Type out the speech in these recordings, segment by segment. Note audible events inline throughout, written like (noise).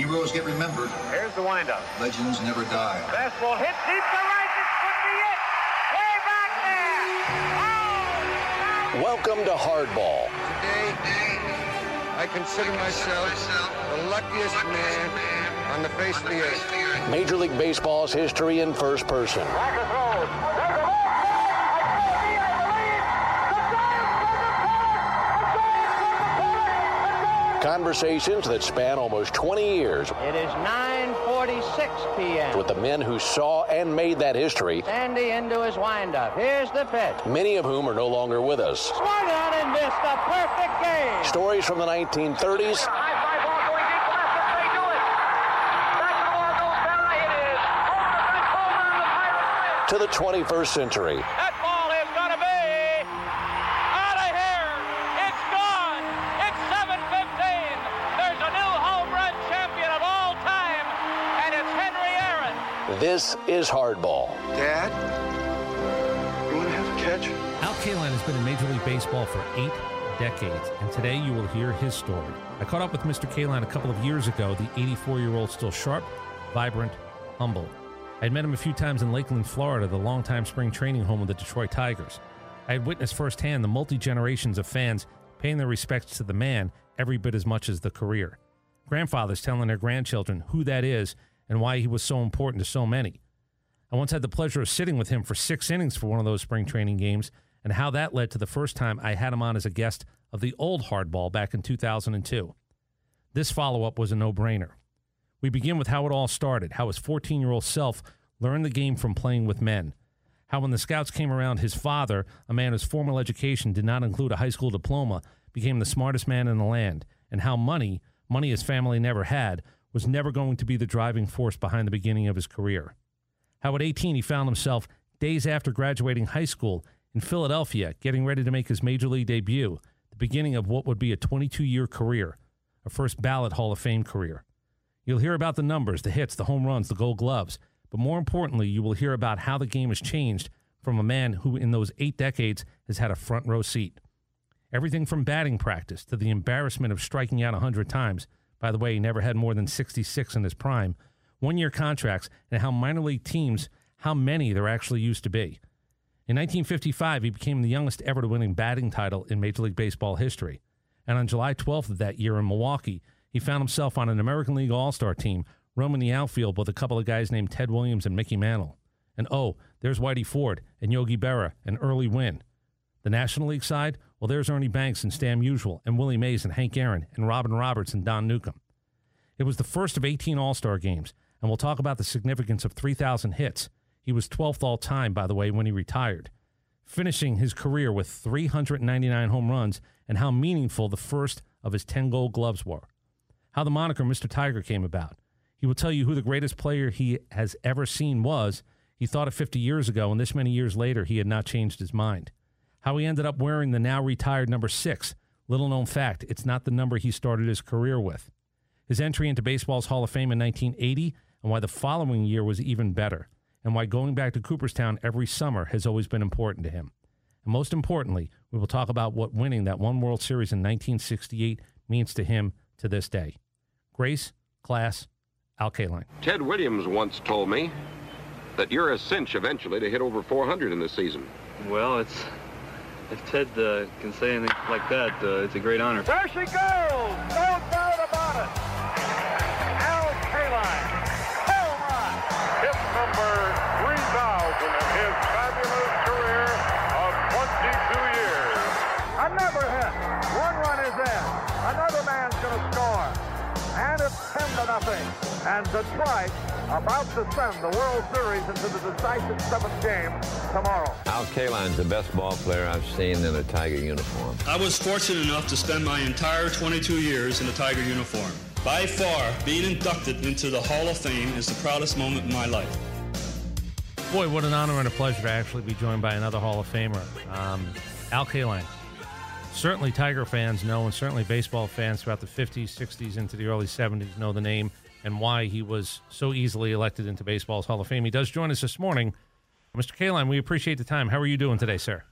Heroes get remembered. Here's the windup. Legends never die. Fastball hit deep to right. This could be it. Way back there. Oh! Welcome to Hardball. Today, I consider myself the luckiest man on the face of the earth. Major League Baseball's history in first person. Conversations that span almost 20 years It is 9:46 p.m. with the men who saw and made that history, Sandy into his windup. Here's the pitch. many of whom are no longer with us. Swung on and missed a perfect game. Stories from the 1930s High fly ball going deep This is Hardball. Dad, you want to have a catch? Al Kaline has been in Major League Baseball for eight decades, and today you will hear his story. I caught up with Mr. Kaline a couple of years ago, the 84 year old still sharp, vibrant, humble. I had met him a few times in Lakeland, Florida, the longtime spring training home of the Detroit Tigers. I had witnessed firsthand the multi generations of fans paying their respects to the man every bit as much as the career. Grandfathers telling their grandchildren who that is and why he was so important to so many. I once had the pleasure of sitting with him for six innings for one of those spring training games, and how that led to the first time I had him on as a guest of the old hardball back in 2002. This follow up was a no brainer. We begin with how it all started, how his 14 year old self learned the game from playing with men, how when the scouts came around, his father, a man whose formal education did not include a high school diploma, became the smartest man in the land, and how money, money his family never had, was never going to be the driving force behind the beginning of his career how at 18 he found himself days after graduating high school in Philadelphia getting ready to make his major league debut, the beginning of what would be a 22 year career, a first ballot Hall of Fame career. You'll hear about the numbers, the hits, the home runs, the gold gloves, but more importantly, you will hear about how the game has changed from a man who, in those eight decades, has had a front row seat. Everything from batting practice to the embarrassment of striking out 100 times. By the way, he never had more than 66 in his prime one year contracts, and how minor league teams, how many there actually used to be. In 1955, he became the youngest ever to win a batting title in Major League Baseball history. And on July 12th of that year in Milwaukee, he found himself on an American League All Star team, roaming the outfield with a couple of guys named Ted Williams and Mickey Mantle. And oh, there's Whitey Ford and Yogi Berra and Early Wynn. The National League side, well, there's Ernie Banks and Stan Musial and Willie Mays and Hank Aaron and Robin Roberts and Don Newcombe. It was the first of 18 All Star games, and we'll talk about the significance of 3,000 hits. He was 12th all time, by the way, when he retired, finishing his career with 399 home runs, and how meaningful the first of his 10 gold gloves were. How the moniker Mr. Tiger came about. He will tell you who the greatest player he has ever seen was. He thought it 50 years ago, and this many years later, he had not changed his mind. How he ended up wearing the now retired number six. Little known fact, it's not the number he started his career with. His entry into baseball's Hall of Fame in 1980 and why the following year was even better, and why going back to Cooperstown every summer has always been important to him. And most importantly, we will talk about what winning that one World Series in 1968 means to him to this day. Grace, class, Al Kaline. Ted Williams once told me that you're a cinch eventually to hit over 400 in the season. Well, it's if Ted uh, can say anything like that, uh, it's a great honor. There she goes. No doubt about it. Al Kaline. Home run. Hit number 3,000 in his fabulous career of 22 years. Another hit. One run is in. Another man's going to score. And it's 10 to nothing. And Detroit about to send the World Series into the decisive seventh game tomorrow. Al Kaline's the best ball player I've seen in a Tiger uniform. I was fortunate enough to spend my entire 22 years in a Tiger uniform. By far, being inducted into the Hall of Fame is the proudest moment in my life. Boy, what an honor and a pleasure to actually be joined by another Hall of Famer, um, Al Kaline. Certainly, Tiger fans know, and certainly baseball fans throughout the 50s, 60s, into the early 70s know the name and why he was so easily elected into baseball's Hall of Fame. He does join us this morning. Mr. Kaline, we appreciate the time. How are you doing today, sir?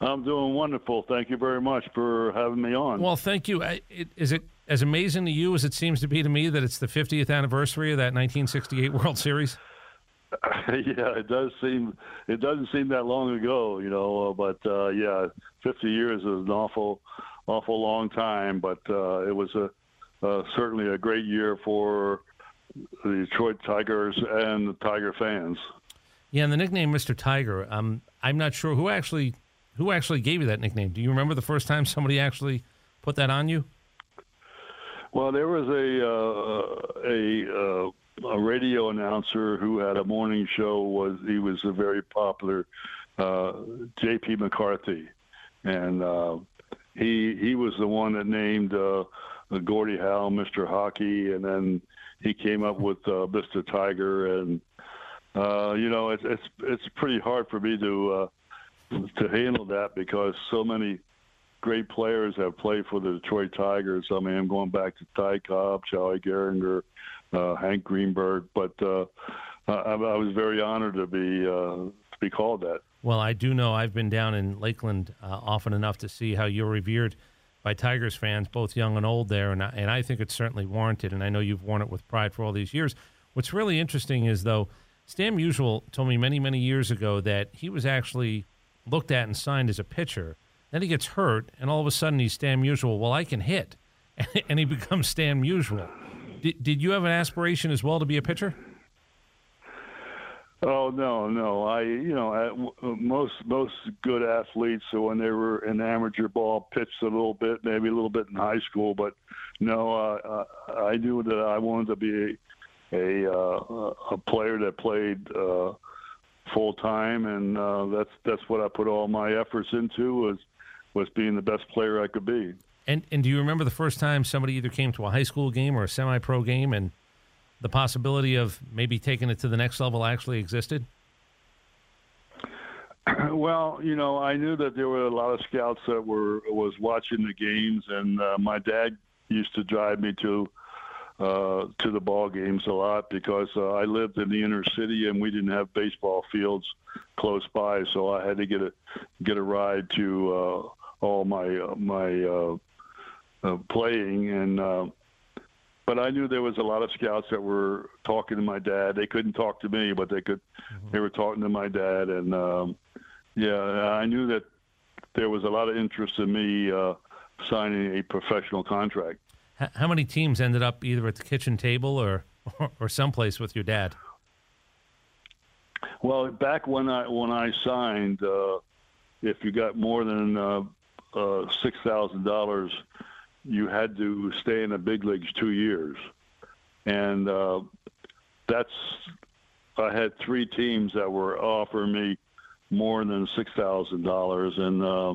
I'm doing wonderful. Thank you very much for having me on. Well, thank you. I- it- Is it as amazing to you as it seems to be to me that it's the 50th anniversary of that 1968 World Series? (laughs) yeah, it does seem it doesn't seem that long ago, you know. Uh, but uh, yeah, 50 years is an awful, awful long time. But uh, it was a uh, certainly a great year for the Detroit Tigers and the Tiger fans. Yeah, and the nickname Mr. Tiger. Um, I'm not sure who actually who actually gave you that nickname. Do you remember the first time somebody actually put that on you? Well, there was a uh, a uh, a radio announcer who had a morning show. Was he was a very popular uh, J.P. McCarthy, and uh, he he was the one that named uh, Gordie Howe Mr. Hockey, and then he came up with uh, Mr. Tiger, and uh, you know it's it's it's pretty hard for me to uh, to handle that because so many great players have played for the Detroit Tigers. I mean, I'm going back to Ty Cobb, Charlie Gehringer, uh, Hank Greenberg, but uh, I, I was very honored to be uh, to be called that. Well, I do know I've been down in Lakeland uh, often enough to see how you're revered by Tigers fans, both young and old there, and I, and I think it's certainly warranted. And I know you've worn it with pride for all these years. What's really interesting is though, Stan Musial told me many many years ago that he was actually looked at and signed as a pitcher. Then he gets hurt, and all of a sudden he's Stan Musial. Well, I can hit, (laughs) and he becomes Stan Musial. Did, did you have an aspiration as well to be a pitcher? Oh no, no. I you know most most good athletes so when they were in amateur ball pitched a little bit, maybe a little bit in high school, but no, uh, I knew that I wanted to be a a, uh, a player that played uh, full time, and uh, that's that's what I put all my efforts into was was being the best player I could be. And and do you remember the first time somebody either came to a high school game or a semi pro game and the possibility of maybe taking it to the next level actually existed? (clears throat) Well, you know, I knew that there were a lot of scouts that were was watching the games, and uh, my dad used to drive me to uh, to the ball games a lot because uh, I lived in the inner city and we didn't have baseball fields close by, so I had to get a get a ride to uh, all my uh, my uh, uh, playing and. Uh, but I knew there was a lot of scouts that were talking to my dad. They couldn't talk to me, but they could. Mm-hmm. They were talking to my dad, and um, yeah, I knew that there was a lot of interest in me uh, signing a professional contract. How many teams ended up either at the kitchen table or (laughs) or someplace with your dad? Well, back when I when I signed, uh, if you got more than uh, uh, six thousand dollars you had to stay in the big leagues two years, and uh, that's I had three teams that were offering me more than six thousand dollars, and uh,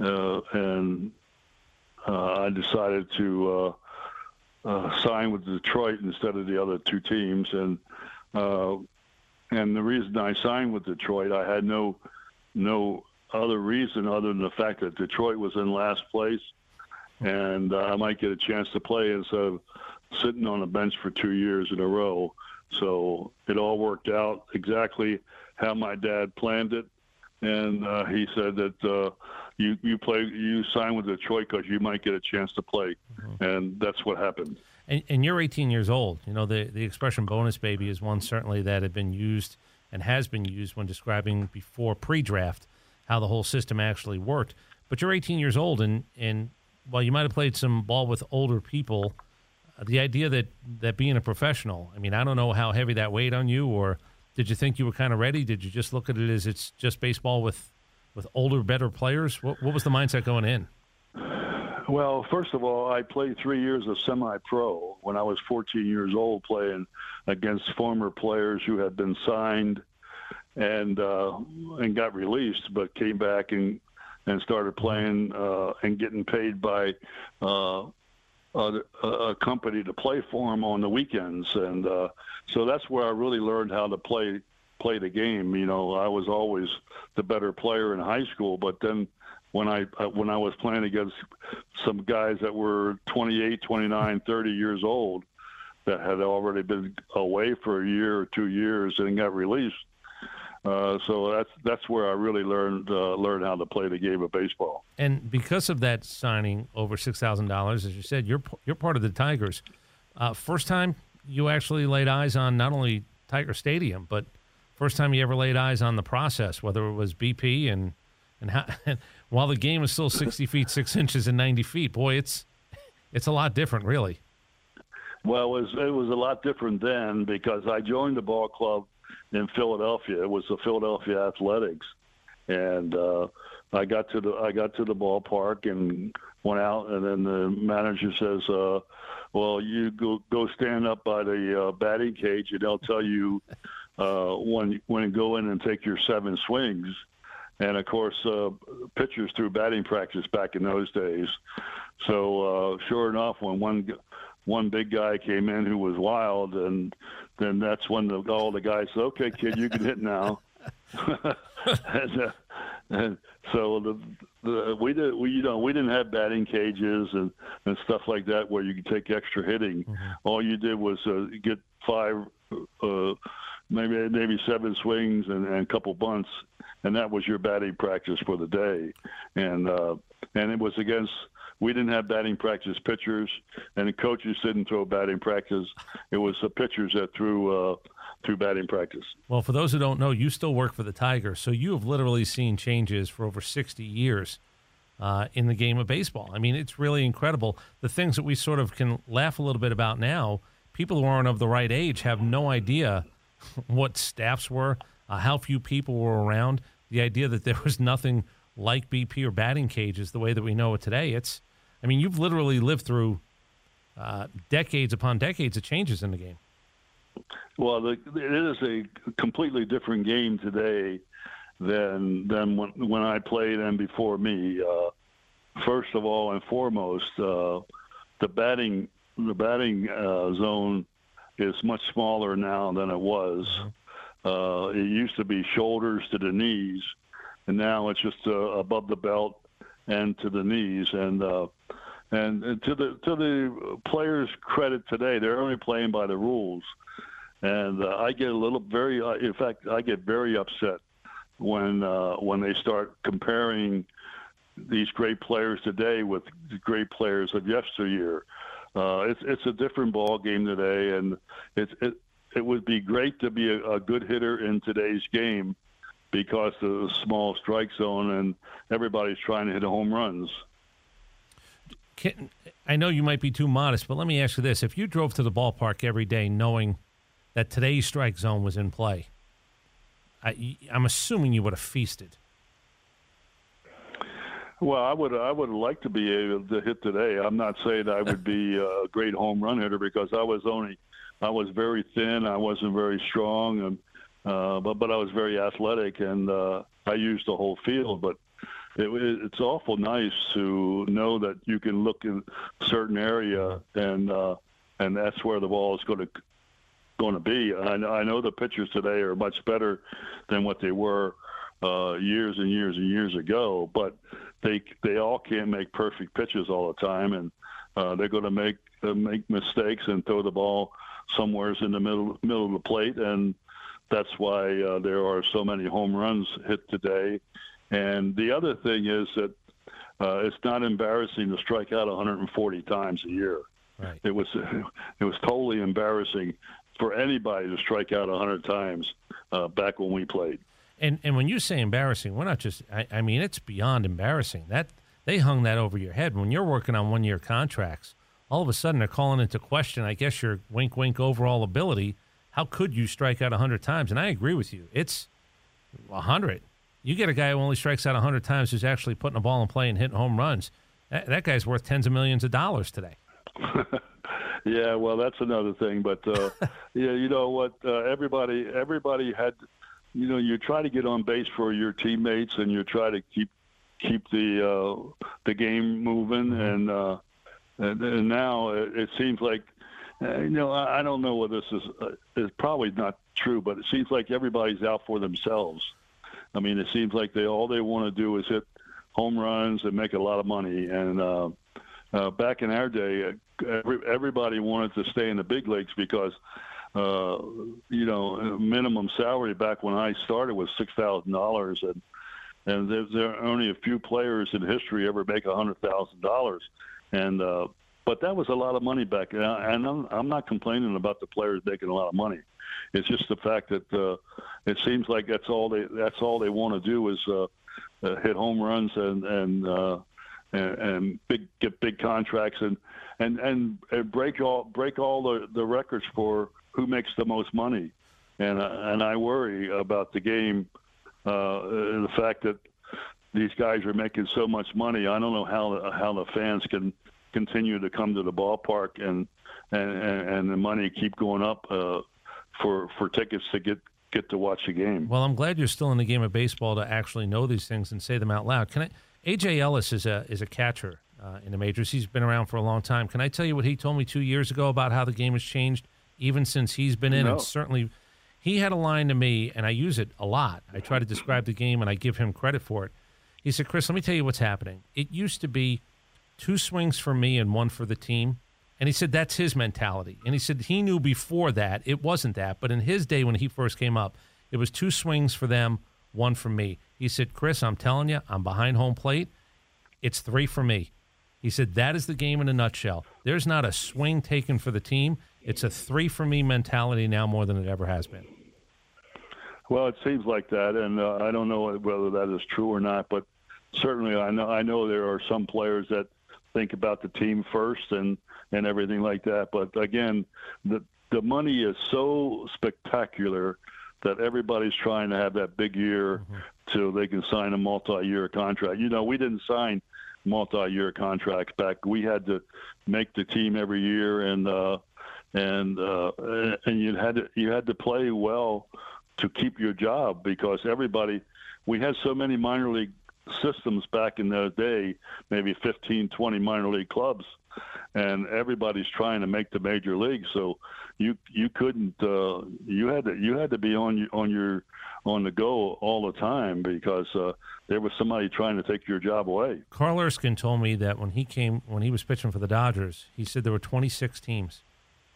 uh, and uh, I decided to uh, uh, sign with Detroit instead of the other two teams, and uh, and the reason I signed with Detroit, I had no no other reason other than the fact that Detroit was in last place and uh, I might get a chance to play instead of sitting on a bench for two years in a row. So it all worked out exactly how my dad planned it, and uh, he said that uh, you you play you sign with Detroit because you might get a chance to play, mm-hmm. and that's what happened. And, and, you're 18 years old. You know the the expression "bonus baby" is one certainly that had been used and has been used when describing before pre-draft how the whole system actually worked. But you're 18 years old, and and while you might have played some ball with older people, uh, the idea that that being a professional, I mean, I don't know how heavy that weighed on you, or did you think you were kind of ready? Did you just look at it as it's just baseball with with older, better players? What, what was the mindset going in? Well, first of all, I played three years of semi-pro when I was 14 years old, playing against former players who had been signed and uh, and got released, but came back and and started playing uh, and getting paid by uh, a, a, company to play for him on the weekends, and uh, so that's where I really learned how to play play the game. You know, I was always the better player in high school, but then when I uh, when I was playing against some guys that were 28, 29, (laughs) 30 years old that had already been away for a year or two years and got released, Uh, so that's that's where I really learned uh, learned how to play the game of baseball. And because of that signing over six thousand dollars, as you said, you're you're part of the Tigers. Uh, first time you actually laid eyes on not only Tiger Stadium, but first time you ever laid eyes on the process, whether it was BP and and, how, and (laughs) while the game is still sixty feet six inches and ninety feet, boy, it's it's a lot different, really. Well, it was it was a lot different then because I joined the ball club in Philadelphia. It was the Philadelphia Athletics, and uh, I got to the I got to the ballpark and went out, and then the manager says, uh, "Well, you go go stand up by the uh, batting cage, and they'll tell you uh, when when you go in and take your seven swings." And of course, uh, pitchers threw batting practice back in those days. So uh, sure enough, when one one big guy came in who was wild, and then that's when the, all the guys said, "Okay, kid, you can hit now." (laughs) and, uh, and so the, the we did we you know we didn't have batting cages and and stuff like that where you could take extra hitting. Mm-hmm. All you did was uh, get five, uh, maybe maybe seven swings and, and a couple bunts, and that was your batting practice for the day. And uh, and it was against we didn't have batting practice pitchers, and the coaches didn't throw batting practice. It was the pitchers that threw uh, batting practice. Well, for those who don't know, you still work for the Tigers, so you have literally seen changes for over 60 years uh, in the game of baseball. I mean, it's really incredible. The things that we sort of can laugh a little bit about now, people who aren't of the right age have no idea (laughs) what staffs were, uh, how few people were around. The idea that there was nothing like BP or batting cages the way that we know it today. It's I mean, you've literally lived through uh, decades upon decades of changes in the game. Well, the, it is a completely different game today than than when, when I played and before me. Uh, first of all and foremost, uh, the batting the batting uh, zone is much smaller now than it was. Mm-hmm. Uh, it used to be shoulders to the knees, and now it's just uh, above the belt and to the knees. And uh, and to the to the players' credit today, they're only playing by the rules. And uh, I get a little very, uh, in fact, I get very upset when uh, when they start comparing these great players today with great players of yesteryear. Uh, it's it's a different ball game today, and it's it it would be great to be a, a good hitter in today's game because of the small strike zone and everybody's trying to hit home runs. Can, I know you might be too modest, but let me ask you this: If you drove to the ballpark every day knowing that today's strike zone was in play, I, am assuming you would have feasted. Well, I would I would like to be able to hit today. I'm not saying I would be (laughs) a great home run hitter because I was only I was very thin. I wasn't very strong, and uh, but but I was very athletic, and uh, I used the whole field. But it, it's awful nice to know that you can look in a certain area and uh, and that's where the ball is going to going to be. I, I know the pitchers today are much better than what they were uh, years and years and years ago, but they they all can't make perfect pitches all the time, and uh, they're going to make uh, make mistakes and throw the ball somewheres in the middle middle of the plate, and that's why uh, there are so many home runs hit today. And the other thing is that uh, it's not embarrassing to strike out 140 times a year. Right. It was (laughs) it was totally embarrassing for anybody to strike out 100 times uh, back when we played. And and when you say embarrassing, we're not just. I, I, mean, it's beyond embarrassing. That they hung that over your head when you're working on one year contracts. All of a sudden, they're calling into question. I guess your wink wink overall ability how could you strike out 100 times? And I agree with you. It's 100. You get a guy who only strikes out 100 times who's actually putting a ball in play and hitting home runs. That, that guy's worth tens of millions of dollars today. (laughs) yeah, well, that's another thing. But uh, (laughs) yeah, you know what? Uh, everybody, everybody had, you know, you try to get on base for your teammates, and you try to keep keep the uh, the game moving. Mm-hmm. And, uh, and and now it, it seems like uh, you know, I, I don't know whether this is uh, is probably not true, but it seems like everybody's out for themselves. I mean, it seems like they all they want to do is hit home runs and make a lot of money. And uh, uh, back in our day, uh, every, everybody wanted to stay in the big leagues because uh, you know, minimum salary back when I started was six thousand dollars, and and there, there are only a few players in history ever make a hundred thousand dollars, and uh, but that was a lot of money back, and and I'm, I'm not complaining about the players making a lot of money. It's just the fact that uh, it seems like that's all they that's all they want to do is uh, uh, hit home runs and and, uh, and and big get big contracts and and and, and break all break all the, the records for who makes the most money, and uh, and I worry about the game, uh, the fact that these guys are making so much money. I don't know how how the fans can continue to come to the ballpark and and and, and the money keep going up uh, for for tickets to get get to watch a game. Well, I'm glad you're still in the game of baseball to actually know these things and say them out loud. Can I? AJ Ellis is a is a catcher uh, in the majors. He's been around for a long time. Can I tell you what he told me two years ago about how the game has changed, even since he's been in? No. And certainly, he had a line to me, and I use it a lot. I try to describe the game, and I give him credit for it. He said, "Chris, let me tell you what's happening. It used to be two swings for me and one for the team." And he said that's his mentality. And he said he knew before that it wasn't that, but in his day when he first came up, it was two swings for them, one for me. He said, Chris, I'm telling you, I'm behind home plate. It's three for me. He said that is the game in a nutshell. There's not a swing taken for the team. It's a three for me mentality now more than it ever has been. Well, it seems like that, and uh, I don't know whether that is true or not. But certainly, I know I know there are some players that think about the team first and and everything like that. But again, the the money is so spectacular that everybody's trying to have that big year so they can sign a multi-year contract. You know, we didn't sign multi-year contracts back. We had to make the team every year, and uh, and uh, and you had to you had to play well to keep your job because everybody we had so many minor league systems back in the day maybe 15 20 minor league clubs and everybody's trying to make the major league so you you couldn't uh you had to you had to be on on your on the go all the time because uh there was somebody trying to take your job away Carl Erskine told me that when he came when he was pitching for the Dodgers, he said there were 26 teams.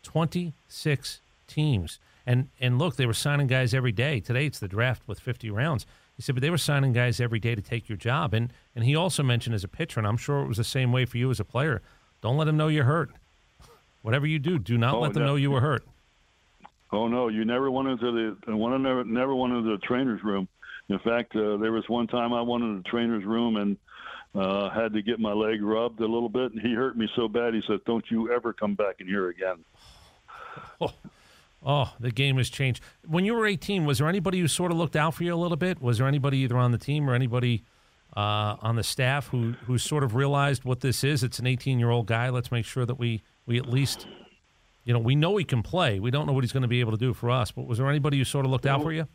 26 teams. And and look, they were signing guys every day. Today it's the draft with 50 rounds. He said, but they were signing guys every day to take your job. And and he also mentioned as a pitcher, and I'm sure it was the same way for you as a player. Don't let them know you're hurt. Whatever you do, do not Oh, let them no. know you were hurt. Oh no, you never went into the one never never went into the trainer's room. In fact, uh, there was one time I went into the trainer's room and uh, had to get my leg rubbed a little bit, and he hurt me so bad. He said, "Don't you ever come back in here again." (laughs) Oh, the game has changed. When you were 18, was there anybody who sort of looked out for you a little bit? Was there anybody either on the team or anybody uh, on the staff who who sort of realized what this is? It's an 18 year old guy. Let's make sure that we we at least, you know, we know he can play. We don't know what he's going to be able to do for us. But was there anybody who sort of looked out for you?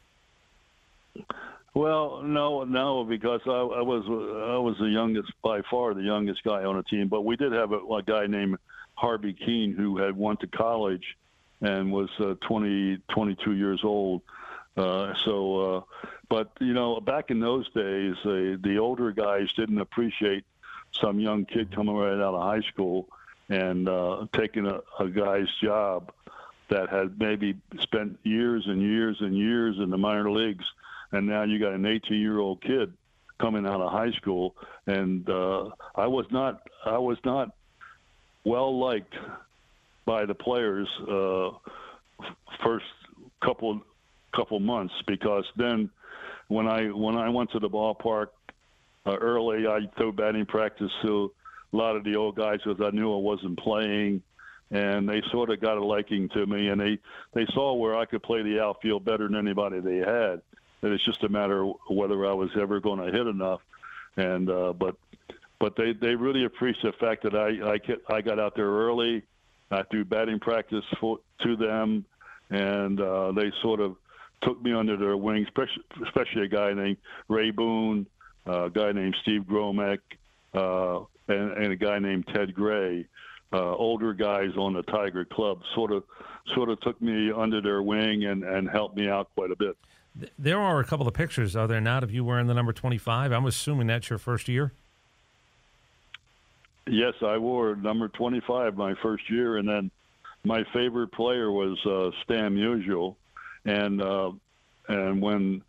Well, no, no, because I, I was I was the youngest by far the youngest guy on a team, but we did have a, a guy named Harvey Kuenn who had went to college and was uh, 20, 22 years old. Uh, so, uh, but you know, back in those days, uh, the older guys didn't appreciate some young kid coming right out of high school and uh, taking a, a guy's job that had maybe spent years and years and years in the minor leagues, and now you got an 18-year-old kid coming out of high school, and uh, I was not, I was not well liked by the players uh, first couple couple months because then when I when I went to the ballpark uh, early, I threw batting practice to a lot of the old guys because I knew I wasn't playing, and they sort of got a liking to me, and they they saw where I could play the outfield better than anybody they had. And it's just a matter of whether I was ever going to hit enough, and uh, but but they they really appreciate the fact that I I, get, I got out there early. I threw batting practice for, to them, and uh, they sort of took me under their wing, especially, especially a guy named Ray Boone, uh, a guy named Steve Gromek, uh, and, and a guy named Ted Gray. Uh, older guys on the Tiger Club sort of sort of took me under their wing and, and helped me out quite a bit. There are a couple of pictures, are there not, of you wearing the number 25? I'm assuming that's your first year. Yes, I wore number 25 my first year, and then my favorite player was uh, Stan Musial, and uh, and when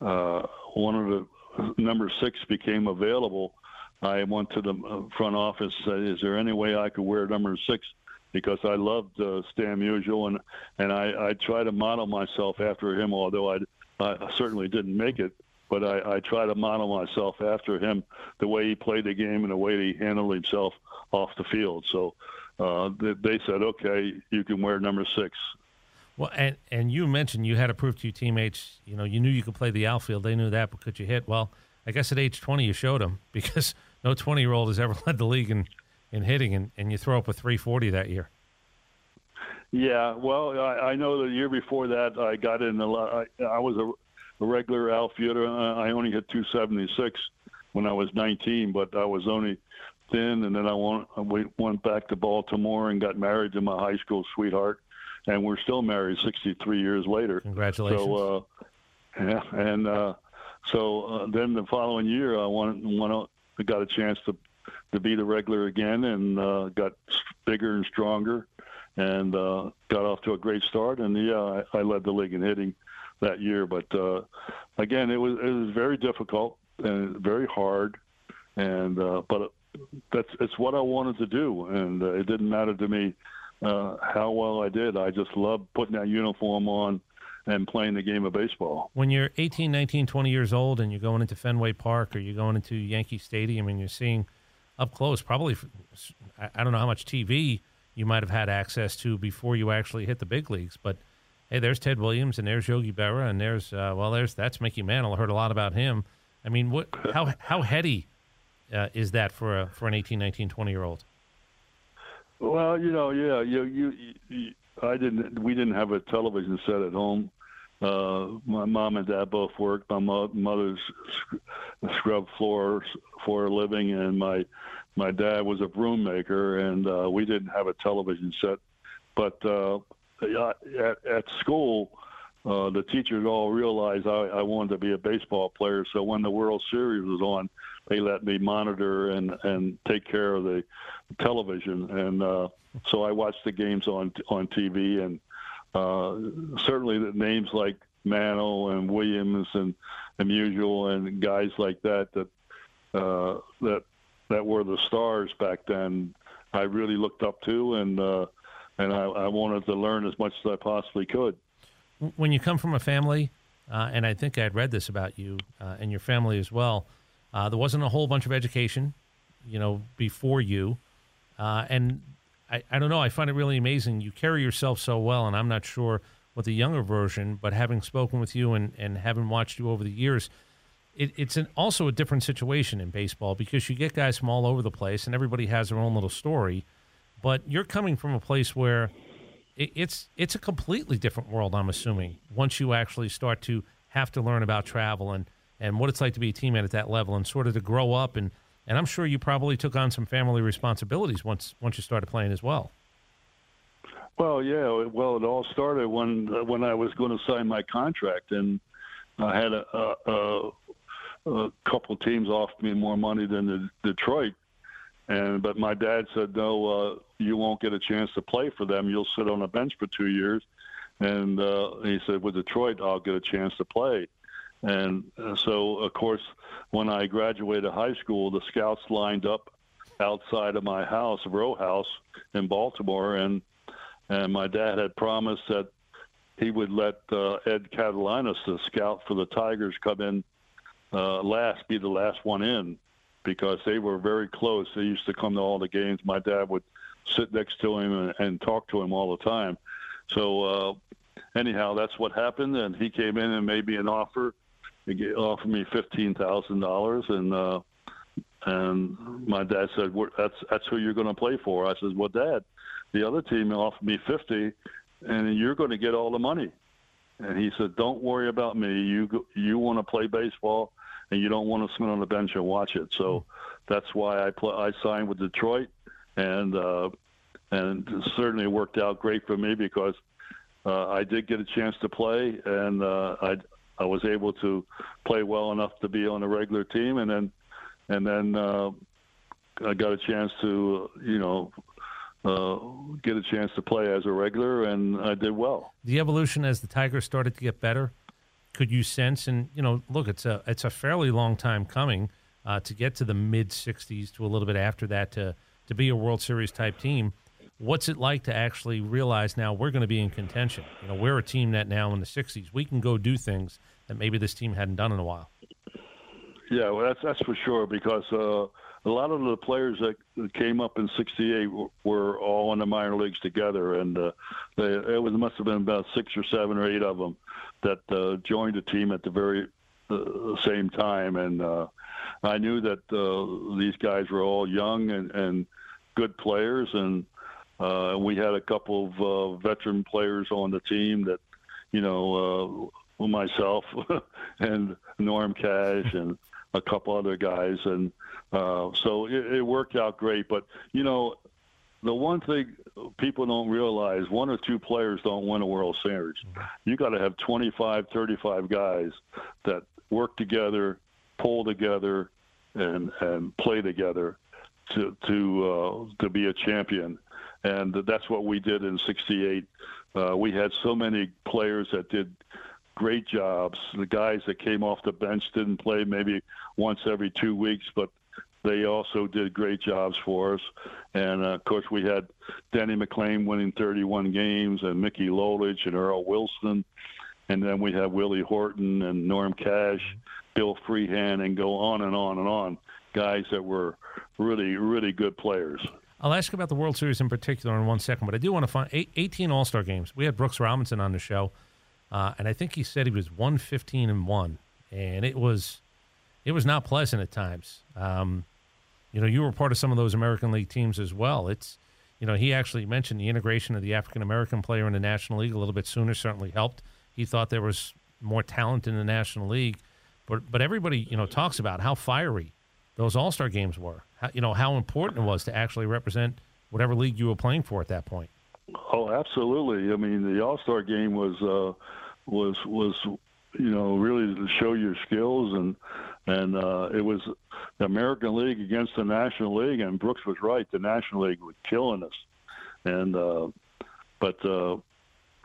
uh, one of the number six became available, I went to the front office. Said, "Is there any way I could wear number six? Because I loved uh, Stan Musial, and and I, I try to model myself after him. Although I, I certainly didn't make it, but I, I try to model myself after him, the way he played the game and the way he handled himself off the field. So uh, they, they said, okay, you can wear number six. Well, and and you mentioned you had to prove to your teammates, you know, you knew you could play the outfield. They knew that, but could you hit? Well, I guess at age 20 you showed them (laughs) because no 20 year old has ever (laughs) led the league in, in hitting, and, and you throw up a 340 that year. Yeah, well, I, I know the year before that I got in a lot. I, I was a, a regular outfielder. I only hit 276 when I was 19, but I was only thin, and then I went, we went back to Baltimore and got married to my high school sweetheart, and we're still married 63 years later. Congratulations. So, uh, yeah, and uh, so uh, then the following year I went, went out, got a chance to to be the regular again, and uh, got bigger and stronger, and uh, got off to a great start. And yeah, I, I led the league in hitting that year. But uh, again, it was it was very difficult and very hard, and uh, but that's it's what I wanted to do, and uh, it didn't matter to me uh, how well I did. I just loved putting that uniform on and playing the game of baseball. When you're 18, 19, 20 years old and you're going into Fenway Park or you're going into Yankee Stadium and you're seeing up close, probably, I don't know how much TV you might have had access to before you actually hit the big leagues, but hey, there's Ted Williams and there's Yogi Berra and there's, uh, well, there's, that's Mickey Mantle. I heard a lot about him. I mean, what, how, how heady uh, is that for a, for an 18, 19, 20 year old? Well, you know, yeah, you, you, you, I didn't. We didn't have a television set at home. Uh, my mom and dad both worked. My mo- mother's scrub floors for a living, and my my dad was a broom maker, and uh, we didn't have a television set. But uh, at, at school, uh, the teachers all realized I, I wanted to be a baseball player. So when the World Series was on, they let me monitor and and take care of the television. And uh, so I watched the games on on TV, and uh, certainly the names like Mantle and Williams and Musial and guys like that that uh, that that were the stars back then. I really looked up to, and uh, and I, I wanted to learn as much as I possibly could. When you come from a family, uh, and I think I'd read this about you uh, and your family as well. Uh, there wasn't a whole bunch of education, you know, before you, uh, and I, I don't know. I find it really amazing. You carry yourself so well, and I'm not sure what the younger version, but having spoken with you and, and having watched you over the years, it, it's an, also a different situation in baseball because you get guys from all over the place, and everybody has their own little story. But you're coming from a place where it, it's it's a completely different world. I'm assuming once you actually start to have to learn about travel and and what it's like to be a teammate at that level, and sort of to grow up and and I'm sure you probably took on some family responsibilities once once you started playing as well. Well, yeah. Well, it all started when when I was going to sign my contract, and I had a, a, a couple teams offer me more money than the Detroit, and but my dad said no, uh, you won't get a chance to play for them. You'll sit on a bench for two years, and uh, he said with Detroit I'll get a chance to play. And uh, so, of course, when I graduated high school, the scouts lined up outside of my house, row house in Baltimore, and and my dad had promised that he would let uh, Ed Katalinas, the scout for the Tigers, come in uh, last, be the last one in, because they were very close. They used to come to all the games. My dad would sit next to him and, and talk to him all the time. So uh, anyhow, that's what happened, and he came in and made me an offer he offered me fifteen thousand dollars, and uh, and my dad said, "That's that's who you're going to play for." I said, "Well, Dad, the other team offered me fifty, and you're going to get all the money." And he said, "Don't worry about me. You you want to play baseball, and you don't want to sit on the bench and watch it." So that's why I play, I signed with Detroit, and uh, and certainly worked out great for me because uh, I did get a chance to play, and uh, I I was able to play well enough to be on a regular team, and then and then uh, I got a chance to you know uh, get a chance to play as a regular, and I did well. The evolution as the Tigers started to get better, could you sense? And you know, look, it's a it's a fairly long time coming uh, to get to the mid '60s to a little bit after that to to be a World Series type team. What's it like to actually realize now we're going to be in contention? You know, we're a team that now in the '60s we can go do things that maybe this team hadn't done in a while. Yeah, well, that's that's for sure because uh, a lot of the players that came up in '68 were all in the minor leagues together, and uh, they, it was must have been about six or seven or eight of them that uh, joined the team at the very uh, same time, and uh, I knew that uh, these guys were all young and, and good players, and uh, we had a couple of uh, veteran players on the team that, you know, uh, myself (laughs) and Norm Cash and a couple other guys, and uh, so it, it worked out great. But you know, the one thing people don't realize one or two players don't win a World Series. You got to have 25, 35 guys that work together, pull together, and and play together to to uh, to be a champion. And that's what we did in '68. Uh, we had so many players that did great jobs. The guys that came off the bench didn't play maybe once every two weeks, but they also did great jobs for us. And uh, of course, we had Denny McLain winning 31 games, and Mickey Lolich and Earl Wilson, and then we have Willie Horton and Norm Cash, Bill Freehan, and go on and on and on. Guys that were really, really good players. I'll ask about the World Series in particular in one second, but I do want to find 18 All Star games. We had Brooks Robinson on the show, uh, and I think he said he was 115 and one, and it was it was not pleasant at times. Um, you know, you were part of some of those American League teams as well. It's, you know, he actually mentioned the integration of the African American player in the National League a little bit sooner certainly helped. He thought there was more talent in the National League, but but everybody, you know, talks about how fiery those All Star games were. How, you know how important it was to actually represent whatever league you were playing for at that point. Oh, absolutely. I mean, the All Star game was uh, was was you know really to show your skills and and uh, it was the American League against the National League, and Brooks was right. The National League was killing us, and uh, but uh,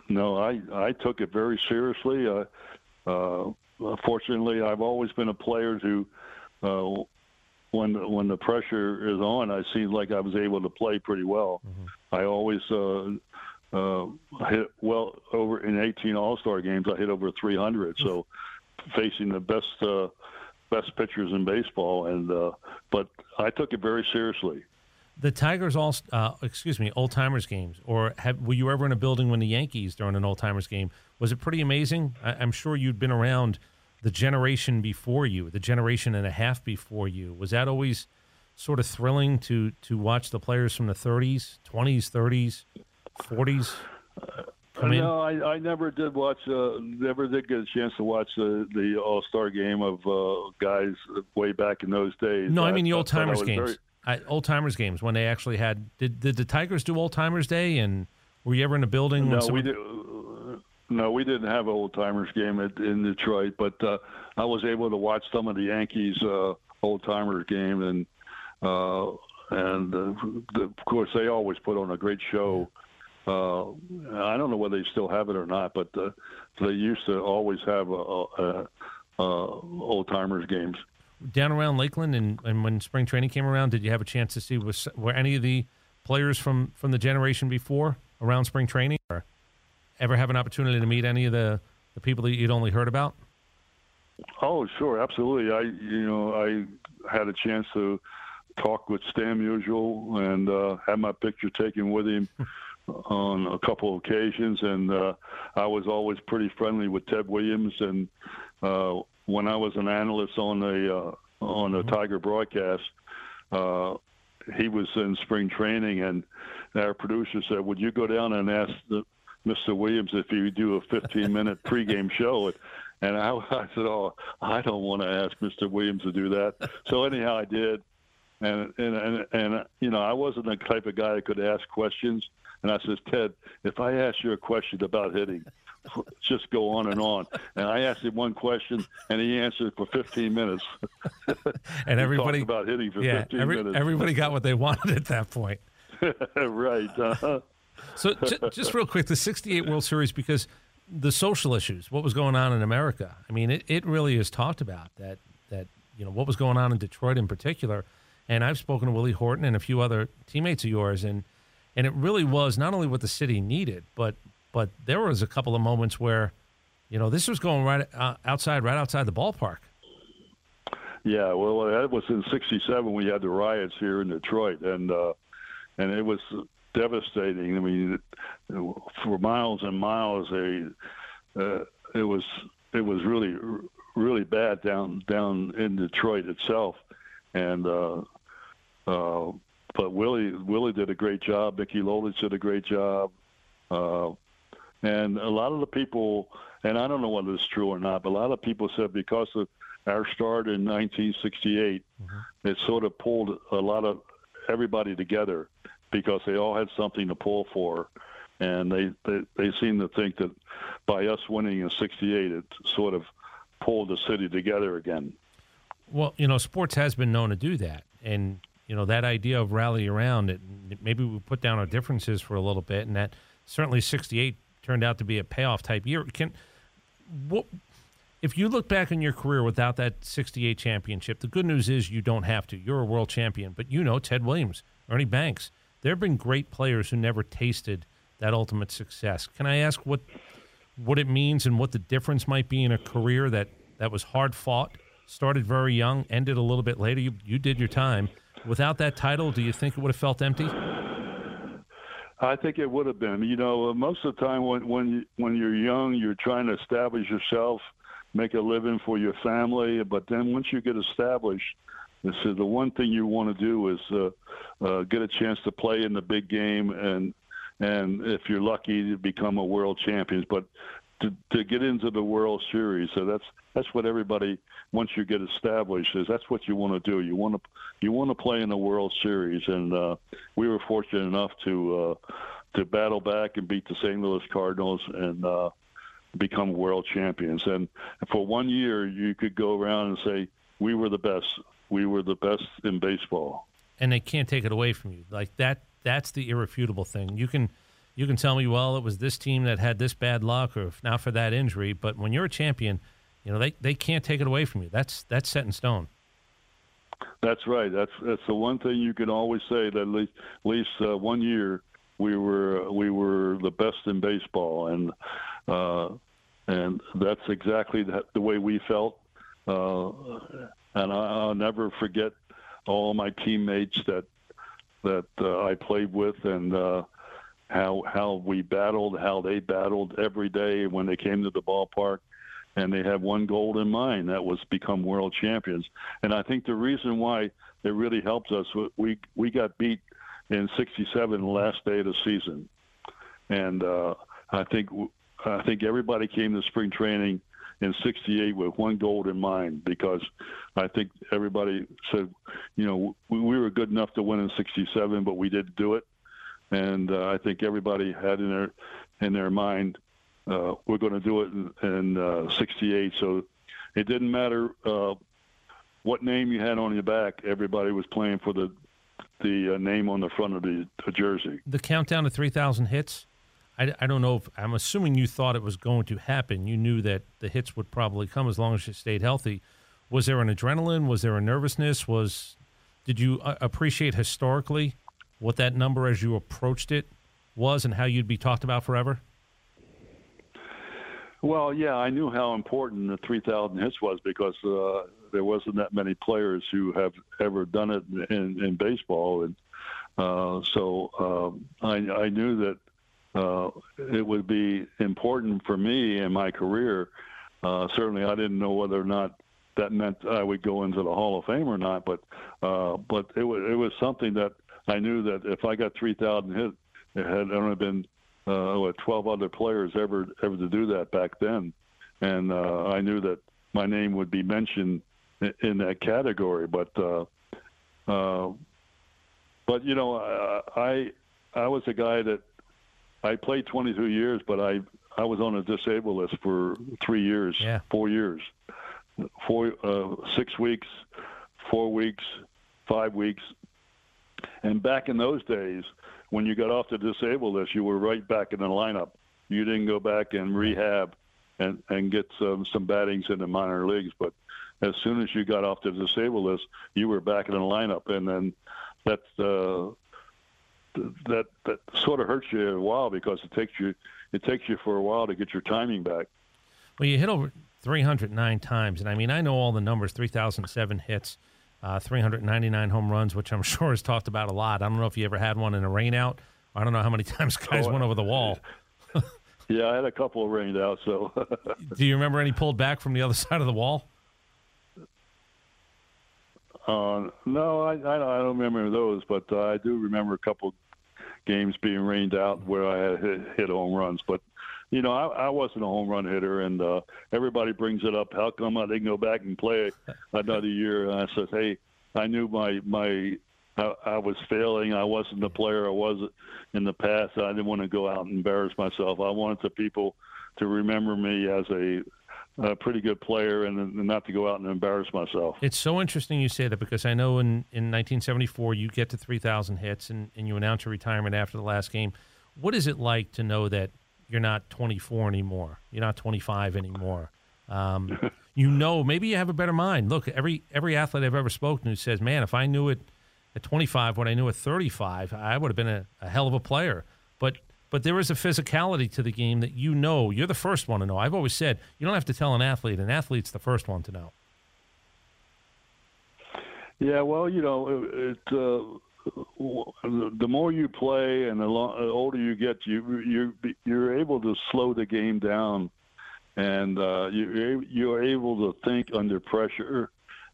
no, I I took it very seriously. Uh, uh, fortunately, I've always been a player who, uh, when when the pressure is on, I seem like I was able to play pretty well. Mm-hmm. I always. Uh, uh, hit well over in 18 All Star games. I hit over 300. So, facing the best uh, best pitchers in baseball, and uh, but I took it very seriously. The Tigers all, uh, excuse me, old timers games, or have, were you ever in a building when the Yankees during an old timers game? Was it pretty amazing? I, I'm sure you'd been around the generation before you, the generation and a half before you. Was that always sort of thrilling to to watch the players from the 30s, 20s, 30s, 40s? come in? No, I, I never did watch. Uh, never did get a chance to watch the the All Star game of uh, guys way back in those days. No, I, I mean the old timers games. Very... old timers games when they actually had. Did did the Tigers do old timers day? And were you ever in a building? No, someone... we did. No, we didn't have an old timers game at, in Detroit, but uh, I was able to watch some of the Yankees uh, old timers game, and uh, and uh, the, of course they always put on a great show. Uh, I don't know whether they still have it or not, but uh, they used to always have a, a, a old timers games down around Lakeland. And, and when spring training came around, did you have a chance to see was were any of the players from from the generation before around spring training, or ever have an opportunity to meet any of the the people that you'd only heard about? Oh, sure, absolutely. I you know I had a chance to talk with Stan Musial and uh, had my picture taken with him (laughs) on a couple of occasions, and uh, I was always pretty friendly with Ted Williams. And uh, when I was an analyst on the uh, on the Tiger broadcast, uh, he was in spring training, and our producer said, "Would you go down and ask the, Mr. Williams if would do a 15-minute pregame show?" And I, I said, "Oh, I don't want to ask Mr. Williams to do that." So anyhow, I did. And, and and and you know, I wasn't the type of guy that could ask questions. And I says, Ted, if I ask you a question about hitting, (laughs) just go on and on. And I asked him one question, and he answered for 15 minutes. (laughs) and everybody about hitting for yeah, 15 every, minutes. everybody got what they wanted at that point. (laughs) right. Uh, so j- just real quick, the '68 World Series because the social issues, what was going on in America. I mean, it, it really is talked about that that you know what was going on in Detroit in particular. And I've spoken to Willie Horton and a few other teammates of yours, and and it really was not only what the city needed, but but there was a couple of moments where, you know, this was going right uh, outside, right outside the ballpark. Yeah, well, that was in '67. We had the riots here in Detroit, and uh, and it was devastating. I mean, for miles and miles, they, uh, it was it was really really bad down down in Detroit itself, and uh, uh, but Willie Willie did a great job. Mickey Lolich did a great job, uh, and a lot of the people, and I don't know whether it's true or not, but a lot of people said because of our start in 1968, mm-hmm. it sort of pulled a lot of everybody together because they all had something to pull for. And they, they, they seem to think that by us winning in 68, it sort of pulled the city together again. Well, you know, sports has been known to do that. And, you know, that idea of rally around it, maybe we put down our differences for a little bit. And that certainly 68 turned out to be a payoff type year. Can, what, if you look back in your career without that 68 championship, the good news is you don't have to. You're a world champion. But you know, Ted Williams, Ernie Banks, there have been great players who never tasted that ultimate success. Can I ask what what it means and what the difference might be in a career that, that was hard fought, started very young, ended a little bit later? You you did your time. Without that title, do you think it would have felt empty? I think it would have been. You know, most of the time when when when you're young, you're trying to establish yourself, make a living for your family. But then once you get established, this is the one thing you want to do is uh, uh, get a chance to play in the big game and and if you're lucky become a world champion. But to, to get into the World Series, so that's that's what everybody once you get established is that's what you want to do. You want to you want to play in the World Series, and uh, we were fortunate enough to uh, to battle back and beat the St. Louis Cardinals and. Uh, become world champions and for one year you could go around and say we were the best we were the best in baseball. And they can't take it away from you. Like that that's the irrefutable thing. You can you can tell me, well, it was this team that had this bad luck or not for that injury, but when you're a champion, you know, they, they can't take it away from you. That's that's set in stone. That's right. That's that's the one thing you can always say that at least, at least uh, one year we were we were the best in baseball, and uh, and that's exactly the, the way we felt. Uh, and I, will never forget all my teammates that that uh, I played with and uh, how how we battled, how they battled every day when they came to the ballpark, and they had one goal in mind that was become world champions. And I think the reason why it really helped us we we got beat in '67 the last day of the season, and uh, I think I think everybody came to spring training in 68 with one goal in mind because I think everybody said, you know, we, we were good enough to win in 67, but we didn't do it. And uh, I think everybody had in their in their mind, uh, we're going to do it in, in uh, 68. So it didn't matter uh, what name you had on your back. Everybody was playing for the the uh, name on the front of the, the jersey. The countdown to 3,000 hits I, I don't know if I'm assuming you thought it was going to happen. You knew that the hits would probably come as long as you stayed healthy. Was there an adrenaline? Was there a nervousness? Was did you appreciate historically what that number as you approached it was and how you'd be talked about forever? Well, yeah, I knew how important the 3,000 hits was because uh, there wasn't that many players who have ever done it in, in baseball, and uh, so um, I, I knew that uh, it would be important for me in my career. Uh, certainly, I didn't know whether or not that meant I would go into the Hall of Fame or not, but uh, but it it was something that I knew that if I got 3,000 hits, it had only been uh, what, 12 other players ever ever to do that back then, and uh, I knew that my name would be mentioned in, in that category. But uh, uh, but you know, I I was a guy that I played 22 years, but I I was on a disabled list for three years, yeah. four years, four uh, six weeks, four weeks, five weeks, and back in those days, when you got off the disabled list, you were right back in the lineup. You didn't go back and rehab and and get some some battings in the minor leagues, but as soon as you got off the disabled list, you were back in the lineup, and then that uh, that that sort of hurts you a while because it takes you it takes you for a while to get your timing back. Well, you hit over 309 times, and I mean I know all the numbers: 3,007 hits, uh, 399 home runs, which I'm (laughs) sure is talked about a lot. I don't know if you ever had one in a rainout. I don't know how many (laughs) times guys Oh, went over the wall. (laughs) Yeah, I had a couple of rained out. So, Do you remember any pulled back from the other side of the wall? uh, no, I, I I don't remember those, but uh, I do remember a couple games being rained out where I had hit, hit home runs. But you know, I, I wasn't a home run hitter, and uh, everybody brings it up. How come I didn't go back and play another year? And I said, hey, I knew my my I, I was failing. I wasn't the player I was in the past. I didn't want to go out and embarrass myself. I wanted the people to remember me as a, a pretty good player and, and not to go out and embarrass myself. It's so interesting you say that because I know in, in 1974 you get to 3,000 hits and, and you announce your retirement after the last game. What is it like to know that you're not 24 anymore? You're not 25 anymore. Um, (laughs) you know, maybe you have a better mind. Look, every every athlete I've ever spoken to says, "Man, if I knew it at 25 what I knew at 35, I would have been a, a hell of a player." But but there is a physicality to the game that you know. You're the first one to know. I've always said you don't have to tell an athlete. An athlete's the first one to know. Yeah, well, you know, it. Uh, the more you play and the, lo- the older you get, you you you're able to slow the game down, and uh, you you're able to think under pressure,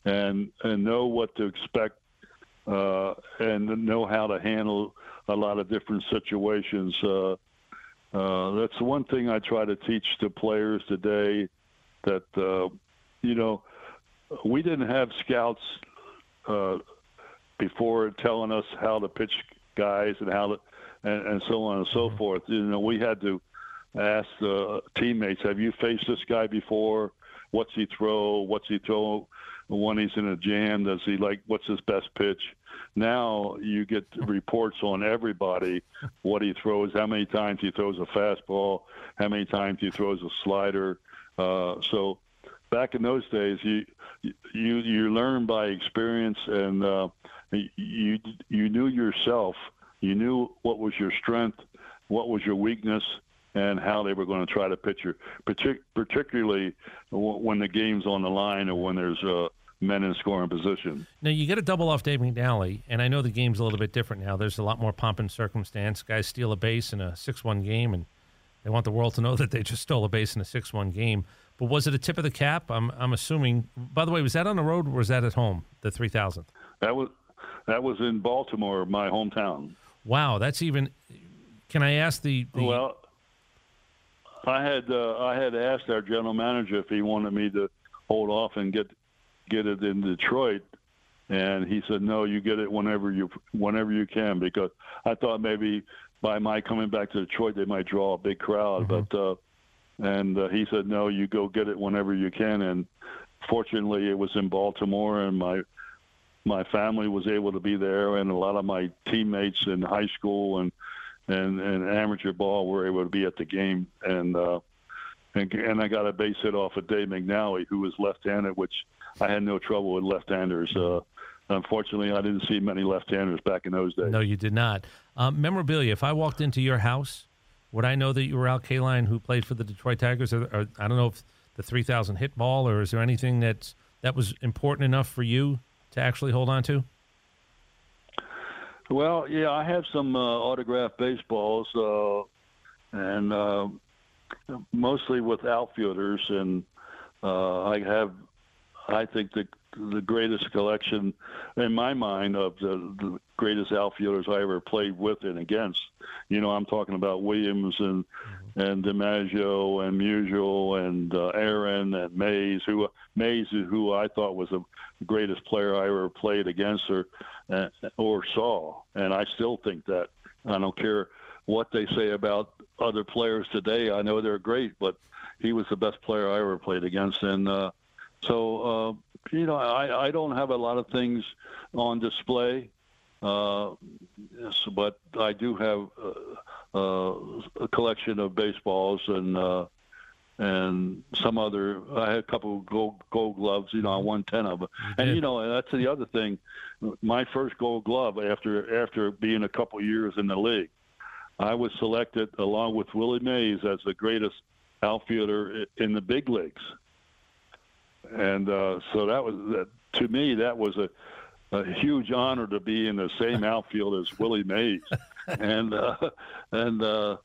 and and know what to expect, uh, and know how to handle a lot of different situations. Uh, uh, that's one thing I try to teach to players today. That uh, you know, we didn't have scouts uh, before telling us how to pitch guys and how to and, and so on and so forth. You know, we had to ask the teammates, "Have you faced this guy before? What's he throw? What's he throw when he's in a jam? Does he like? What's his best pitch?" Now you get reports on everybody, what he throws, how many times he throws a fastball, how many times he throws a slider. Uh, so back in those days, you you you learn by experience, and uh, you you knew yourself. You knew what was your strength, what was your weakness, and how they were going to try to pitch you. Partic- particularly when the game's on the line or when there's uh, men in scoring position. Now you get a double off Dave McNally, and I know the game's a little bit different now. There's a lot more pomp and circumstance. Guys steal a base in a six-one game, and they want the world to know (laughs) that they just stole a base in a six-one game. But was it a tip of the cap? I'm I'm assuming. By the way, was that on the road or was that at home? The three thousandth. That was that was in Baltimore, my hometown. Wow, that's even. Can I ask the? the well, I had uh, I had asked our general manager if he wanted me to hold off and get get it in Detroit, and he said no, you get it whenever you whenever you can because I thought maybe by my coming back to Detroit they might draw a big crowd, Mm-hmm. but uh, and uh, he said no, you go get it whenever you can, and fortunately it was in Baltimore, and my my family was able to be there, and a lot of my teammates in high school and and, and amateur ball were able to be at the game, and uh, and and I got a base hit off of Dave McNally, who was left-handed, which I had no trouble with left-handers. Uh, unfortunately, I didn't see many left-handers back in those days. No, you did not. Um, memorabilia. If I walked into your house, would I know that you were Al Kaline, who played for the Detroit Tigers? Or, or I don't know if the three thousand hit ball, or is there anything that's that was important enough for you to actually hold on to? Well, yeah, I have some uh, autographed baseballs, uh, and uh, mostly with outfielders, and uh, I have, I think the the greatest collection in my mind of the, the greatest outfielders I ever played with and against. You know, I'm talking about Williams and and DiMaggio and Musial and uh, Aaron and Mays, who Mays who I thought was the greatest player I ever played against or uh, or saw, and I still think that. I don't care what they say about other players today. I know they're great, but he was the best player I ever played against, and uh, so uh, you know I, I don't have a lot of things on display. Uh, yes, but I do have uh, uh, a collection of baseballs and uh, and some other. I had a couple of gold, gold gloves. You know, I won ten of them. And you know, that's the other thing. My first Gold Glove after after being a couple years in the league, I was selected along with Willie Mays as the greatest outfielder in the big leagues. And uh, so that was that. To me, that was a a huge honor to be in the same outfield as Willie Mays, (laughs) and uh, and uh,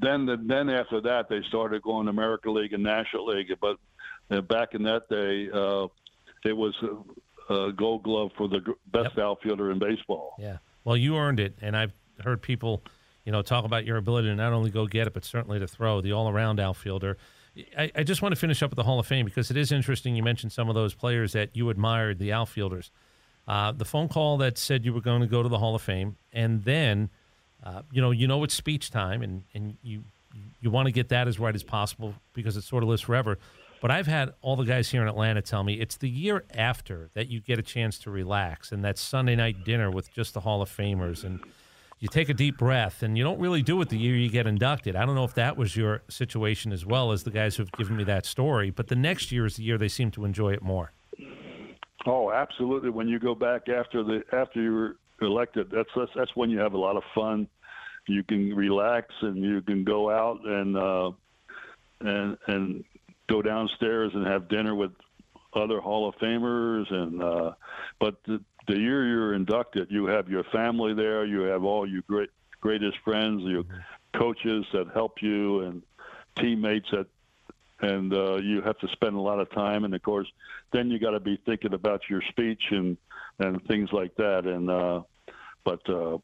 then then after that they started going to American League and National League. But uh, back in that day, uh, it was a, a Gold Glove for the best yep. outfielder in baseball. Yeah, well, you earned it, and I've heard people, you know, talk about your ability to not only go get it, but certainly to throw. The all-around outfielder. I, I just want to finish up with the Hall of Fame because it is interesting. You mentioned some of those players that you admired, the outfielders. Uh, the phone call that said you were going to go to the Hall of Fame, and then, uh, you know, you know it's speech time, and and you you want to get that as right as possible because it sort of lives forever. But I've had all the guys here in Atlanta tell me it's the year after that you get a chance to relax, and that Sunday night dinner with just the Hall of Famers, and you take a deep breath, and you don't really do it the year you get inducted. I don't know if that was your situation as well as the guys who've given me that story, but the next year is the year they seem to enjoy it more. Oh, absolutely. When you go back after the after you were elected, that's that's, that's when you have a lot of fun. You can relax and you can go out and uh, and and go downstairs and have dinner with other Hall of Famers and uh, but the, the year you're inducted, you have your family there, you have all your great greatest friends, your coaches that help you and teammates that and uh, you have to spend a lot of time. And of course, then you got to be thinking about your speech and and things like that. And uh, but uh,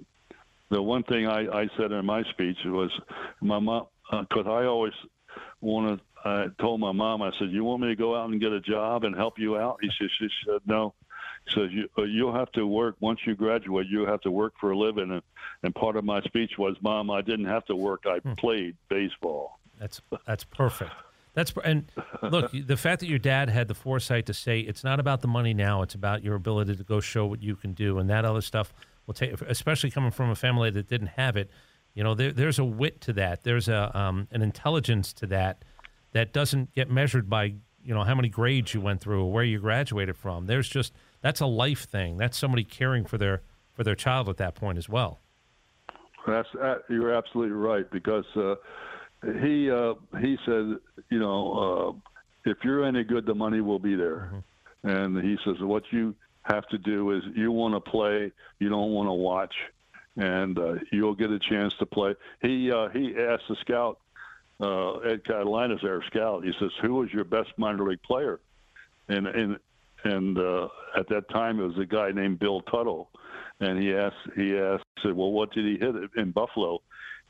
the one thing I, I said in my speech was, my mom, because uh, I always wanted. I told my mom, I said, "You want me to go out and get a job and help you out?" He said, "She said no." He says you uh, you'll have to work once you graduate. You have to work for a living, and, and part of my speech was, "Mom, I didn't have to work. I hmm. played baseball." That's that's perfect. That's and look, (laughs) the fact that your dad had the foresight to say it's not about the money now; it's about your ability to go show what you can do, and that other stuff will take. Especially coming from a family that didn't have it, you know, there, there's a wit to that. There's a um, an intelligence to that that doesn't get measured by you know how many grades you went through or where you graduated from. There's just that's a life thing. That's somebody caring for their for their child at that point as well. That's uh, you're absolutely right because. Uh, he uh, he said, you know, uh, if you're any good, the money will be there. Mm-hmm. And he says, what you have to do is you want to play, you don't want to watch, and uh, you'll get a chance to play. He uh, he asked the scout, uh, Ed Katalinas our scout. He says, who was your best minor league player? And and and uh, at that time it was a guy named Bill Tuttle, and he asked he asked said, well, what did he hit in Buffalo?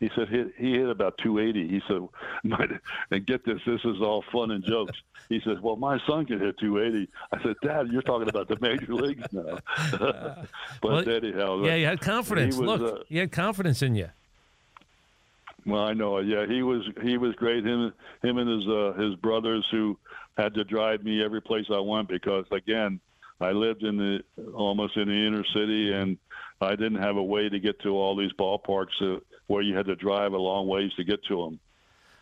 He said he, he hit about 280. He said, and get this, this is all fun and jokes. He says, well, my son can hit 280. I said, Dad, you're talking about the major leagues now. (laughs) (laughs) but well, anyhow, yeah, you had confidence. Was, Look, uh, you had confidence in you. Well, I know. Yeah, he was he was great. Him him and his uh, his brothers who had to drive me every place I went because again, I lived in the almost in the inner city and I didn't have a way to get to all these ballparks uh, where you had to drive a long ways to get to them.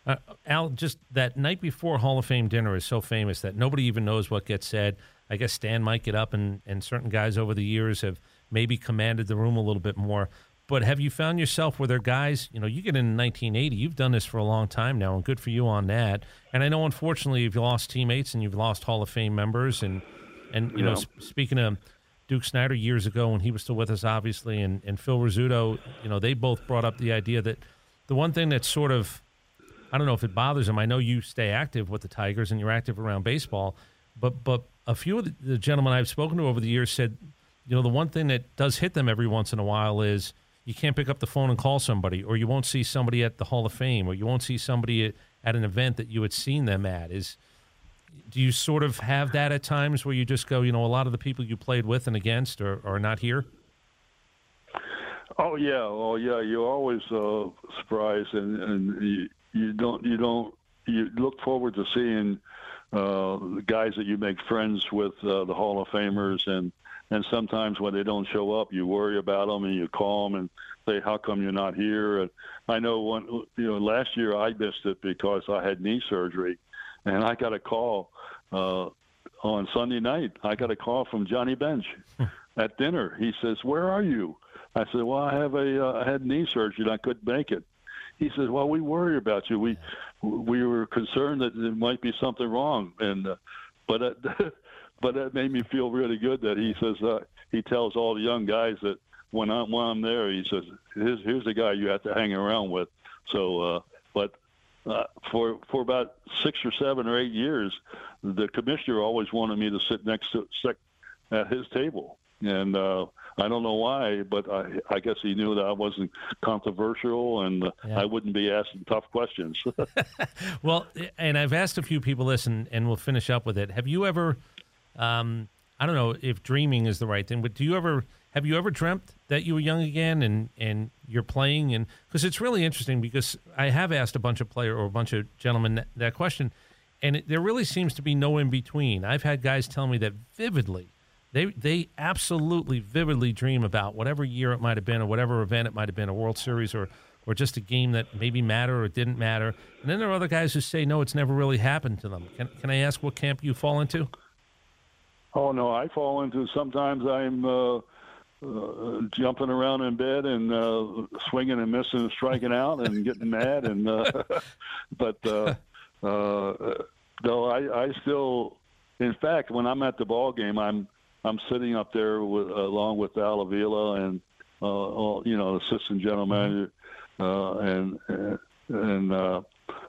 Uh, Al, just that night before Hall of Fame dinner is so famous that nobody even knows what gets said. I guess Stan might get up, and, and certain guys over the years have maybe commanded the room a little bit more. But have you found yourself where there are guys, you know, you get in 1980, you've done this for a long time now, and good for you on that. And I know, unfortunately, you've lost teammates and you've lost Hall of Fame members. And, and you yeah. know, sp- speaking of Duke Snider years ago when he was still with us, obviously, and, and Phil Rizzuto, you know, they both brought up the idea that the one thing that sort of, I don't know if it bothers them. I know you stay active with the Tigers and you're active around baseball, but but a few of the, the gentlemen I've spoken to over the years said, you know, the one thing that does hit them every once in a while is you can't pick up the phone and call somebody, or you won't see somebody at the Hall of Fame, or you won't see somebody at, at an event that you had seen them at. Is do you sort of have that at times where you just go, you know, a lot of the people you played with and against are, are not here? Oh yeah, oh yeah. You're always uh, surprised, and, and you, you don't you don't you look forward to seeing uh, the guys that you make friends with, uh, the Hall of Famers, and and sometimes when they don't show up, you worry about them and you call them and say, "How come you're not here?" And I know one, you know, last year I missed it because I had knee surgery, and I got a call uh, on Sunday night. I got a call from Johnny Bench (laughs) at dinner. He says, "Where are you?" I said, "Well, I have a uh, I had knee surgery and I couldn't make it." He says, "Well, we worry about you. We we were concerned that there might be something wrong." And uh, but uh, (laughs) but that made me feel really good that he says uh, he tells all the young guys that when I'm when I'm there, he says, "Here's here's the guy you have to hang around with." So, uh, uh, for for about six or seven or eight years, the commissioner always wanted me to sit next to sec, at his table, and uh, I don't know why, but I, I guess he knew that I wasn't controversial and uh, Yeah. I wouldn't be asking tough questions. (laughs) (laughs) Well, and I've asked a few people this, and, and we'll finish up with it. Have you ever, um, I don't know if dreaming is the right thing, but do you ever, have you ever dreamt that you were young again and, and you're playing? And because it's really interesting because I have asked a bunch of player or a bunch of gentlemen that, that question, and it, there really seems to be no in between. I've had guys tell me that vividly. They, they absolutely vividly dream about whatever year it might have been or whatever event it might have been, a World Series or or just a game that maybe mattered or didn't matter. And then there are other guys who say, no, it's never really happened to them. Can, can I ask what camp you fall into? Oh no, I fall into sometimes I'm uh, uh, jumping around in bed and uh, swinging and missing and striking out and getting mad and uh, (laughs) but uh, uh, though I, I still, in fact, when I'm at the ball game, I'm I'm sitting up there with along with Al Avila and uh, all, you know assistant general manager uh, and and uh,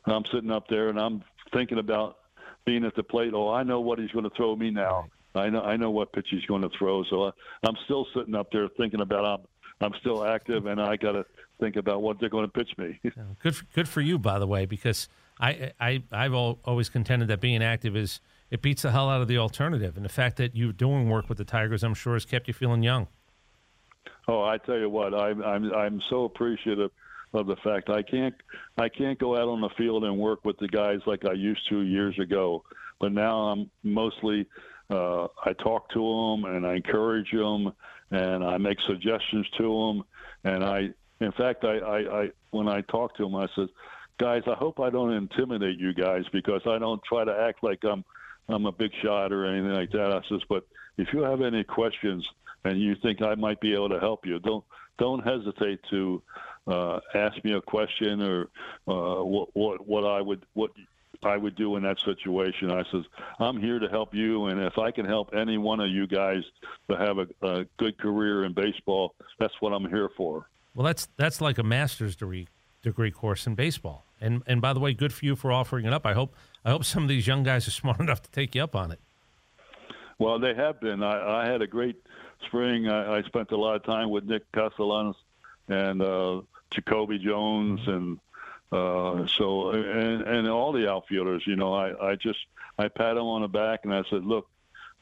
I'm sitting up there and I'm thinking about being at the plate. Oh, I know what he's going to throw me now. I know I know what pitch he's going to throw. So I, I'm still sitting up there thinking about I'm I'm still active and I got to think about what they're going to pitch me. (laughs) Good, for, good for you, by the way, because I, I, I've al- always contended that being active is it beats the hell out of the alternative, and the fact that you're doing work with the Tigers, I'm sure, has kept you feeling young. Oh, I tell you what, I'm I'm I'm so appreciative of the fact I can't I can't go out on the field and work with the guys like I used to years ago. But now I'm mostly uh, I talk to them and I encourage them and I make suggestions to them and I in fact I I, I when I talk to them I said, guys, I hope I don't intimidate you guys because I don't try to act like I'm I'm a big shot or anything like that. I says, but if you have any questions and you think I might be able to help you, don't don't hesitate to uh, ask me a question or uh, what what what I would what I would do in that situation. I says I'm here to help you, and if I can help any one of you guys to have a, a good career in baseball, that's what I'm here for. Well, that's that's like a master's degree degree course in baseball. And and by the way, good for you for offering it up. I hope I hope some of these young guys are smart (laughs) enough to take you up on it. Well, they have been. I, I had a great spring. I, I spent a lot of time with Nick Castellanos and uh, Jacoby Jones, and uh, so and, and all the outfielders. You know, I, I just I pat them on the back and I said, look,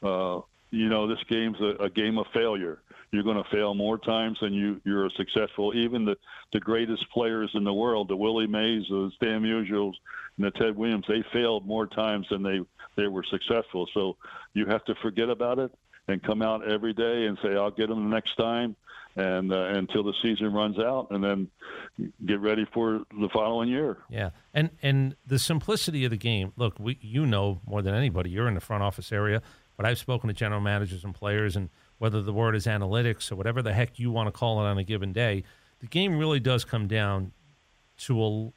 uh, you know, this game's a, a game of failure. You're going to fail more times than you you're successful. Even the the greatest players in the world, the Willie Mays, the Stan Musials, and the Ted Williams, they failed more times than they they were successful. So you have to forget about it and come out every day and say, "I'll get them the next time," and uh, until the season runs out, and then get ready for the following year. Yeah, and and the simplicity of the game. Look, we you know more than anybody. You're in the front office area, but I've spoken to general managers and players, and whether the word is analytics or whatever the heck you want to call it on a given day, the game really does come down to a.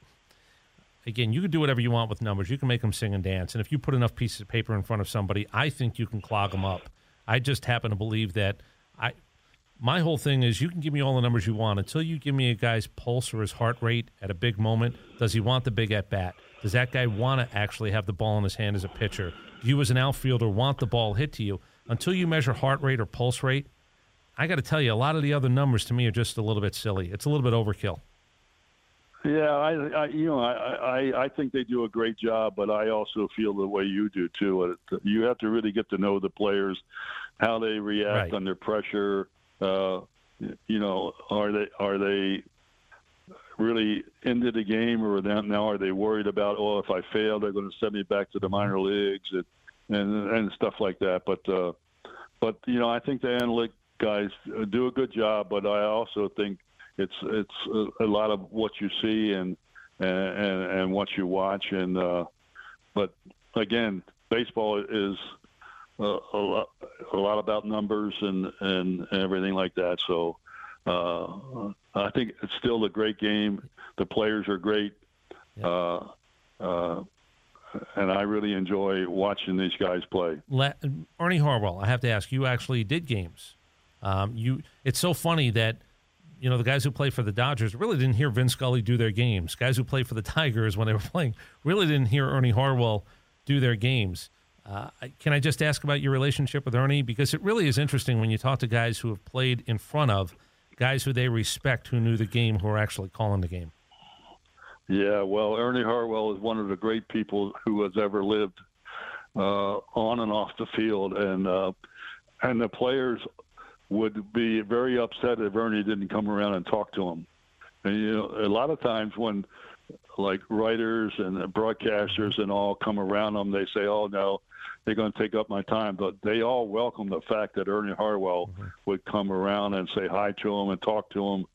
Again, you can do whatever you want with numbers. You can make them sing and dance, and if you put enough pieces of paper in front of somebody, I think you can clog them up. I just happen to believe that I my whole thing is you can give me all the numbers you want until you give me a guy's pulse or his heart rate at a big moment. Does he want the big at bat? Does that guy want to actually have the ball in his hand as a pitcher? Do you, as an outfielder, want the ball hit to you? Until you measure heart rate or pulse rate, I got to tell you, a lot of the other numbers to me are just a little bit silly. It's a little bit overkill. Yeah, I, I you know, I, I, I think they do a great job, but I also feel the way you do too. Uh, You have to really get to know the players, how they react Right. under pressure. Uh, you know, are they are they really into the game, or now are they worried about oh, if I fail, they're going to send me back to the minor leagues and and, and stuff like that. But uh, but you know, I think the analytic guys uh, do a good job. But I also think it's it's a, a lot of what you see and and and what you watch. And uh, but again, baseball is a lot a lot about numbers and and everything like that. So. Uh, I think it's still a great game. The players are great. Uh, uh, and I really enjoy watching these guys play. La- Ernie Harwell, I have to ask, you actually did games. Um, you, it's so funny that you know the guys who play for the Dodgers really didn't hear Vin Scully do their games. Guys who play for the Tigers when they were playing really didn't hear Ernie Harwell do their games. Uh, can I just ask about your relationship with Ernie because it really is interesting when you talk to guys who have played in front of guys who they respect who knew the game who are actually calling the game. Yeah, well, Ernie Harwell is one of the great people who has ever lived uh, on and off the field, and uh, and the players would be very upset if Ernie didn't come around and talk to them. And you know, a lot of times when like writers and broadcasters and all come around them, they say, "Oh no, they're going to take up my time." But they all welcome the fact that Ernie Harwell mm-hmm. would come around and say hi to them and talk to them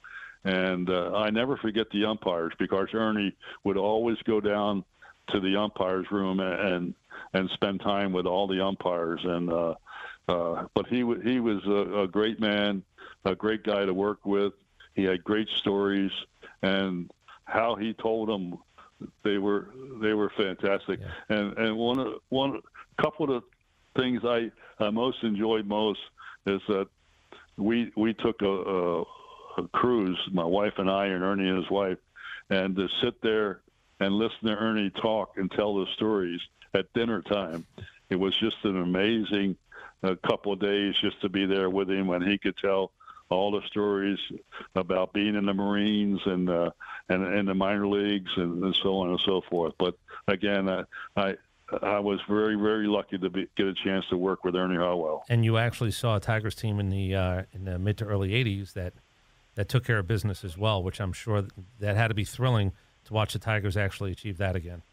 and uh, I never forget the umpires because Ernie would always go down to the umpires room and and spend time with all the umpires. And uh, uh, but he he was a, a great man, a great guy to work with. He had great stories, and how he told them they were they were fantastic. Yeah. And and one one couple of things I, I most enjoyed most is that we we took a, a a cruise, my wife and I, and Ernie and his wife, and to sit there and listen to Ernie talk and tell the stories at dinner time. It was just an amazing uh, couple of days just to be there with him when he could tell all the stories about being in the Marines and uh, and in the minor leagues and, and so on and so forth. But again, I, I I was very, very lucky to be, get a chance to work with Ernie Harwell. And you actually saw a Tigers team in the uh, in the mid to early '80s that that took care of business as well, which I'm sure that had to be thrilling to watch the Tigers actually achieve that again.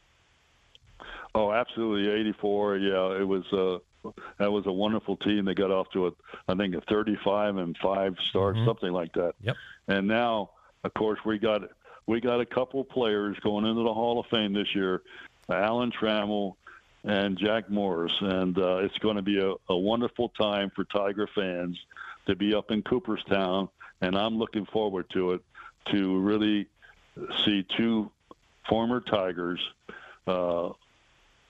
Oh, absolutely, '84. Yeah, it was. Uh, that was a wonderful team. They got off to a, I think, a 35 and five start, mm-hmm. something like that. Yep. And now, of course, we got we got a couple players going into the Hall of Fame this year, Alan Trammell and Jack Morris, and uh, it's going to be a, a wonderful time for Tiger fans to be up in Cooperstown and I'm looking forward to it to really see two former Tigers uh,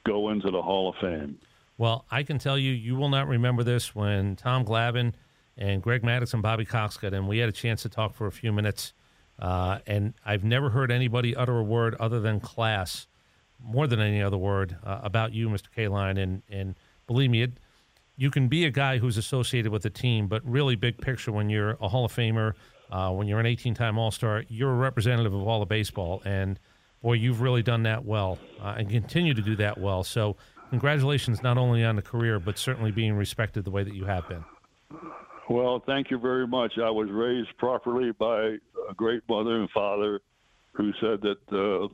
go into the Hall of Fame. Well, I can tell you, you will not remember this when Tom Glavine and Greg Maddux and Bobby Cox got in. We had a chance to talk for a few minutes, uh, and I've never heard anybody utter a word other than class, more than any other word, uh, about you, Mr. Kaline. And, and believe me, it, you can be a guy who's associated with a team, but really big picture when you're a Hall of Famer, uh, when you're an 18-time All-Star, you're a representative of all of baseball, and boy, you've really done that well uh, and continue to do that well. So, congratulations not only on the career, but certainly being respected the way that you have been. Well, thank you very much. I was raised properly by a great mother and father who said that. Uh,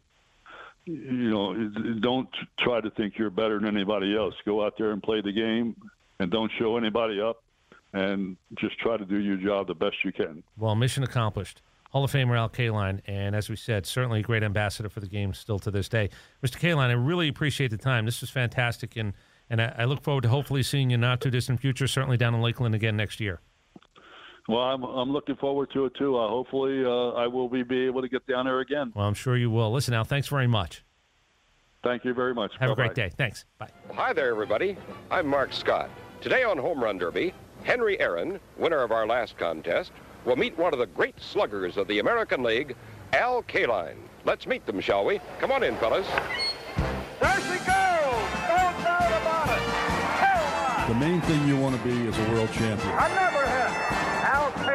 you know, don't try to think you're better than anybody else. Go out there and play the game and don't show anybody up and just try to do your job the best you can. Well, mission accomplished. Hall of Famer Al Kaline, and as we said, certainly a great ambassador for the game still to this day. Mr. Kaline, I really appreciate the time. This was fantastic, and, and I, I look forward to hopefully seeing you not too distant future, certainly down in Lakeland again next year. Well, I'm, I'm looking forward to it too. Uh, hopefully, uh, I will be, be able to get down there again. Well, I'm sure you will. Listen, Al, thanks very much. Thank you very much. Have Bye-bye. a great day. Thanks. Bye. Hi there, everybody. I'm Mark Scott. Today on Home Run Derby, Henry Aaron, winner of our last contest, will meet one of the great sluggers of the American League, Al Kaline. Let's meet them, shall we? Come on in, fellas. There she goes! No doubt about it! Hell The main thing you want to be is a world champion.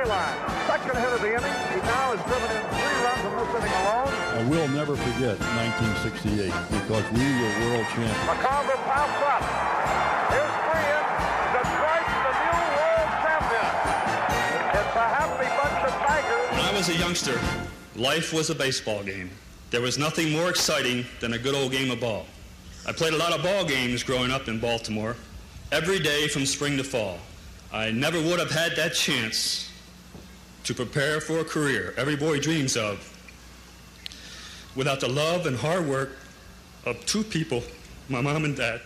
I never hit. Al Kaline, second hit of the inning. He now has driven in three runs in this inning alone. I will never forget 1968 because we were world champions. McCarver pops up. Here's Freehan. Detroit's the new world champion. It's a happy bunch of Tigers. When I was a youngster, life was a baseball game. There was nothing more exciting than a good old game of ball. I played a lot of ball games growing up in Baltimore, every day from spring to fall. I never would have had that chance to prepare for a career every boy dreams of without the love and hard work of two people, my mom and dad.